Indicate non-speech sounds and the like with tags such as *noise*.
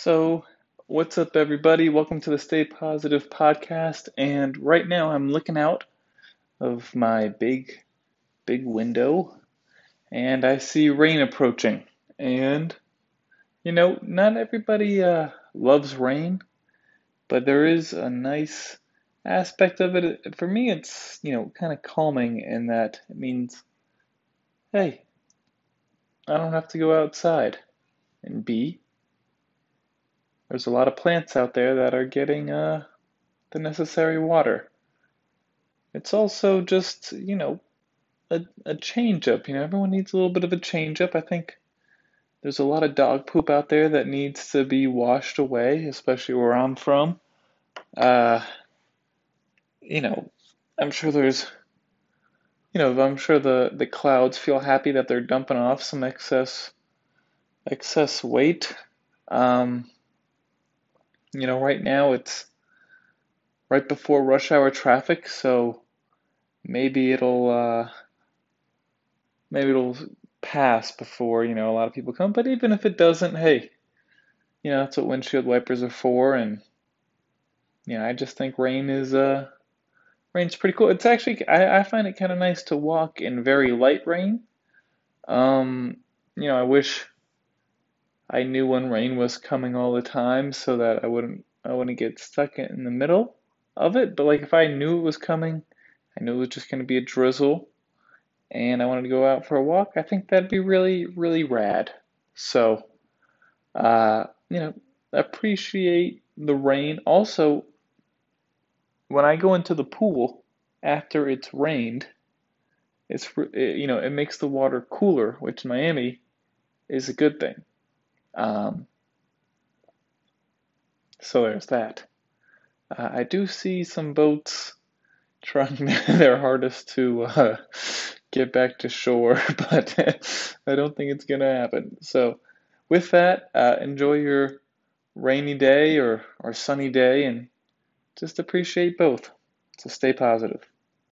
So, what's up, everybody? Welcome to the Stay Positive podcast. And right now, I'm looking out of my big, big window and I see rain approaching. And, you know, not everybody uh, loves rain, but there is a nice aspect of it. For me, it's, you know, kind of calming in that it means, hey, I don't have to go outside. And B, there's a lot of plants out there that are getting uh, the necessary water. It's also just, you know, a, a change up. You know, everyone needs a little bit of a change up. I think there's a lot of dog poop out there that needs to be washed away, especially where I'm from. Uh, you know, I'm sure there's, you know, I'm sure the, the clouds feel happy that they're dumping off some excess excess weight. Um, you know, right now it's right before rush hour traffic, so maybe it'll uh, maybe it'll pass before you know a lot of people come. But even if it doesn't, hey, you know that's what windshield wipers are for, and yeah, I just think rain is uh rain's pretty cool. It's actually I, I find it kind of nice to walk in very light rain. Um, you know, I wish I knew when rain was coming all the time so that I wouldn't I wouldn't get stuck in the middle of it. But like if I knew it was coming, I knew it was just going to be a drizzle, and I wanted to go out for a walk, I think that'd be really really rad. So, uh, you know, appreciate the rain. Also, when I go into the pool after it's rained, it's you know it makes the water cooler, which Miami is a good thing. Um, so there's that. Uh, I do see some boats trying *laughs* their hardest to uh, get back to shore, *laughs* but I don't think it's going to happen. So, with that, uh, enjoy your rainy day or, or sunny day and just appreciate both. So, stay positive.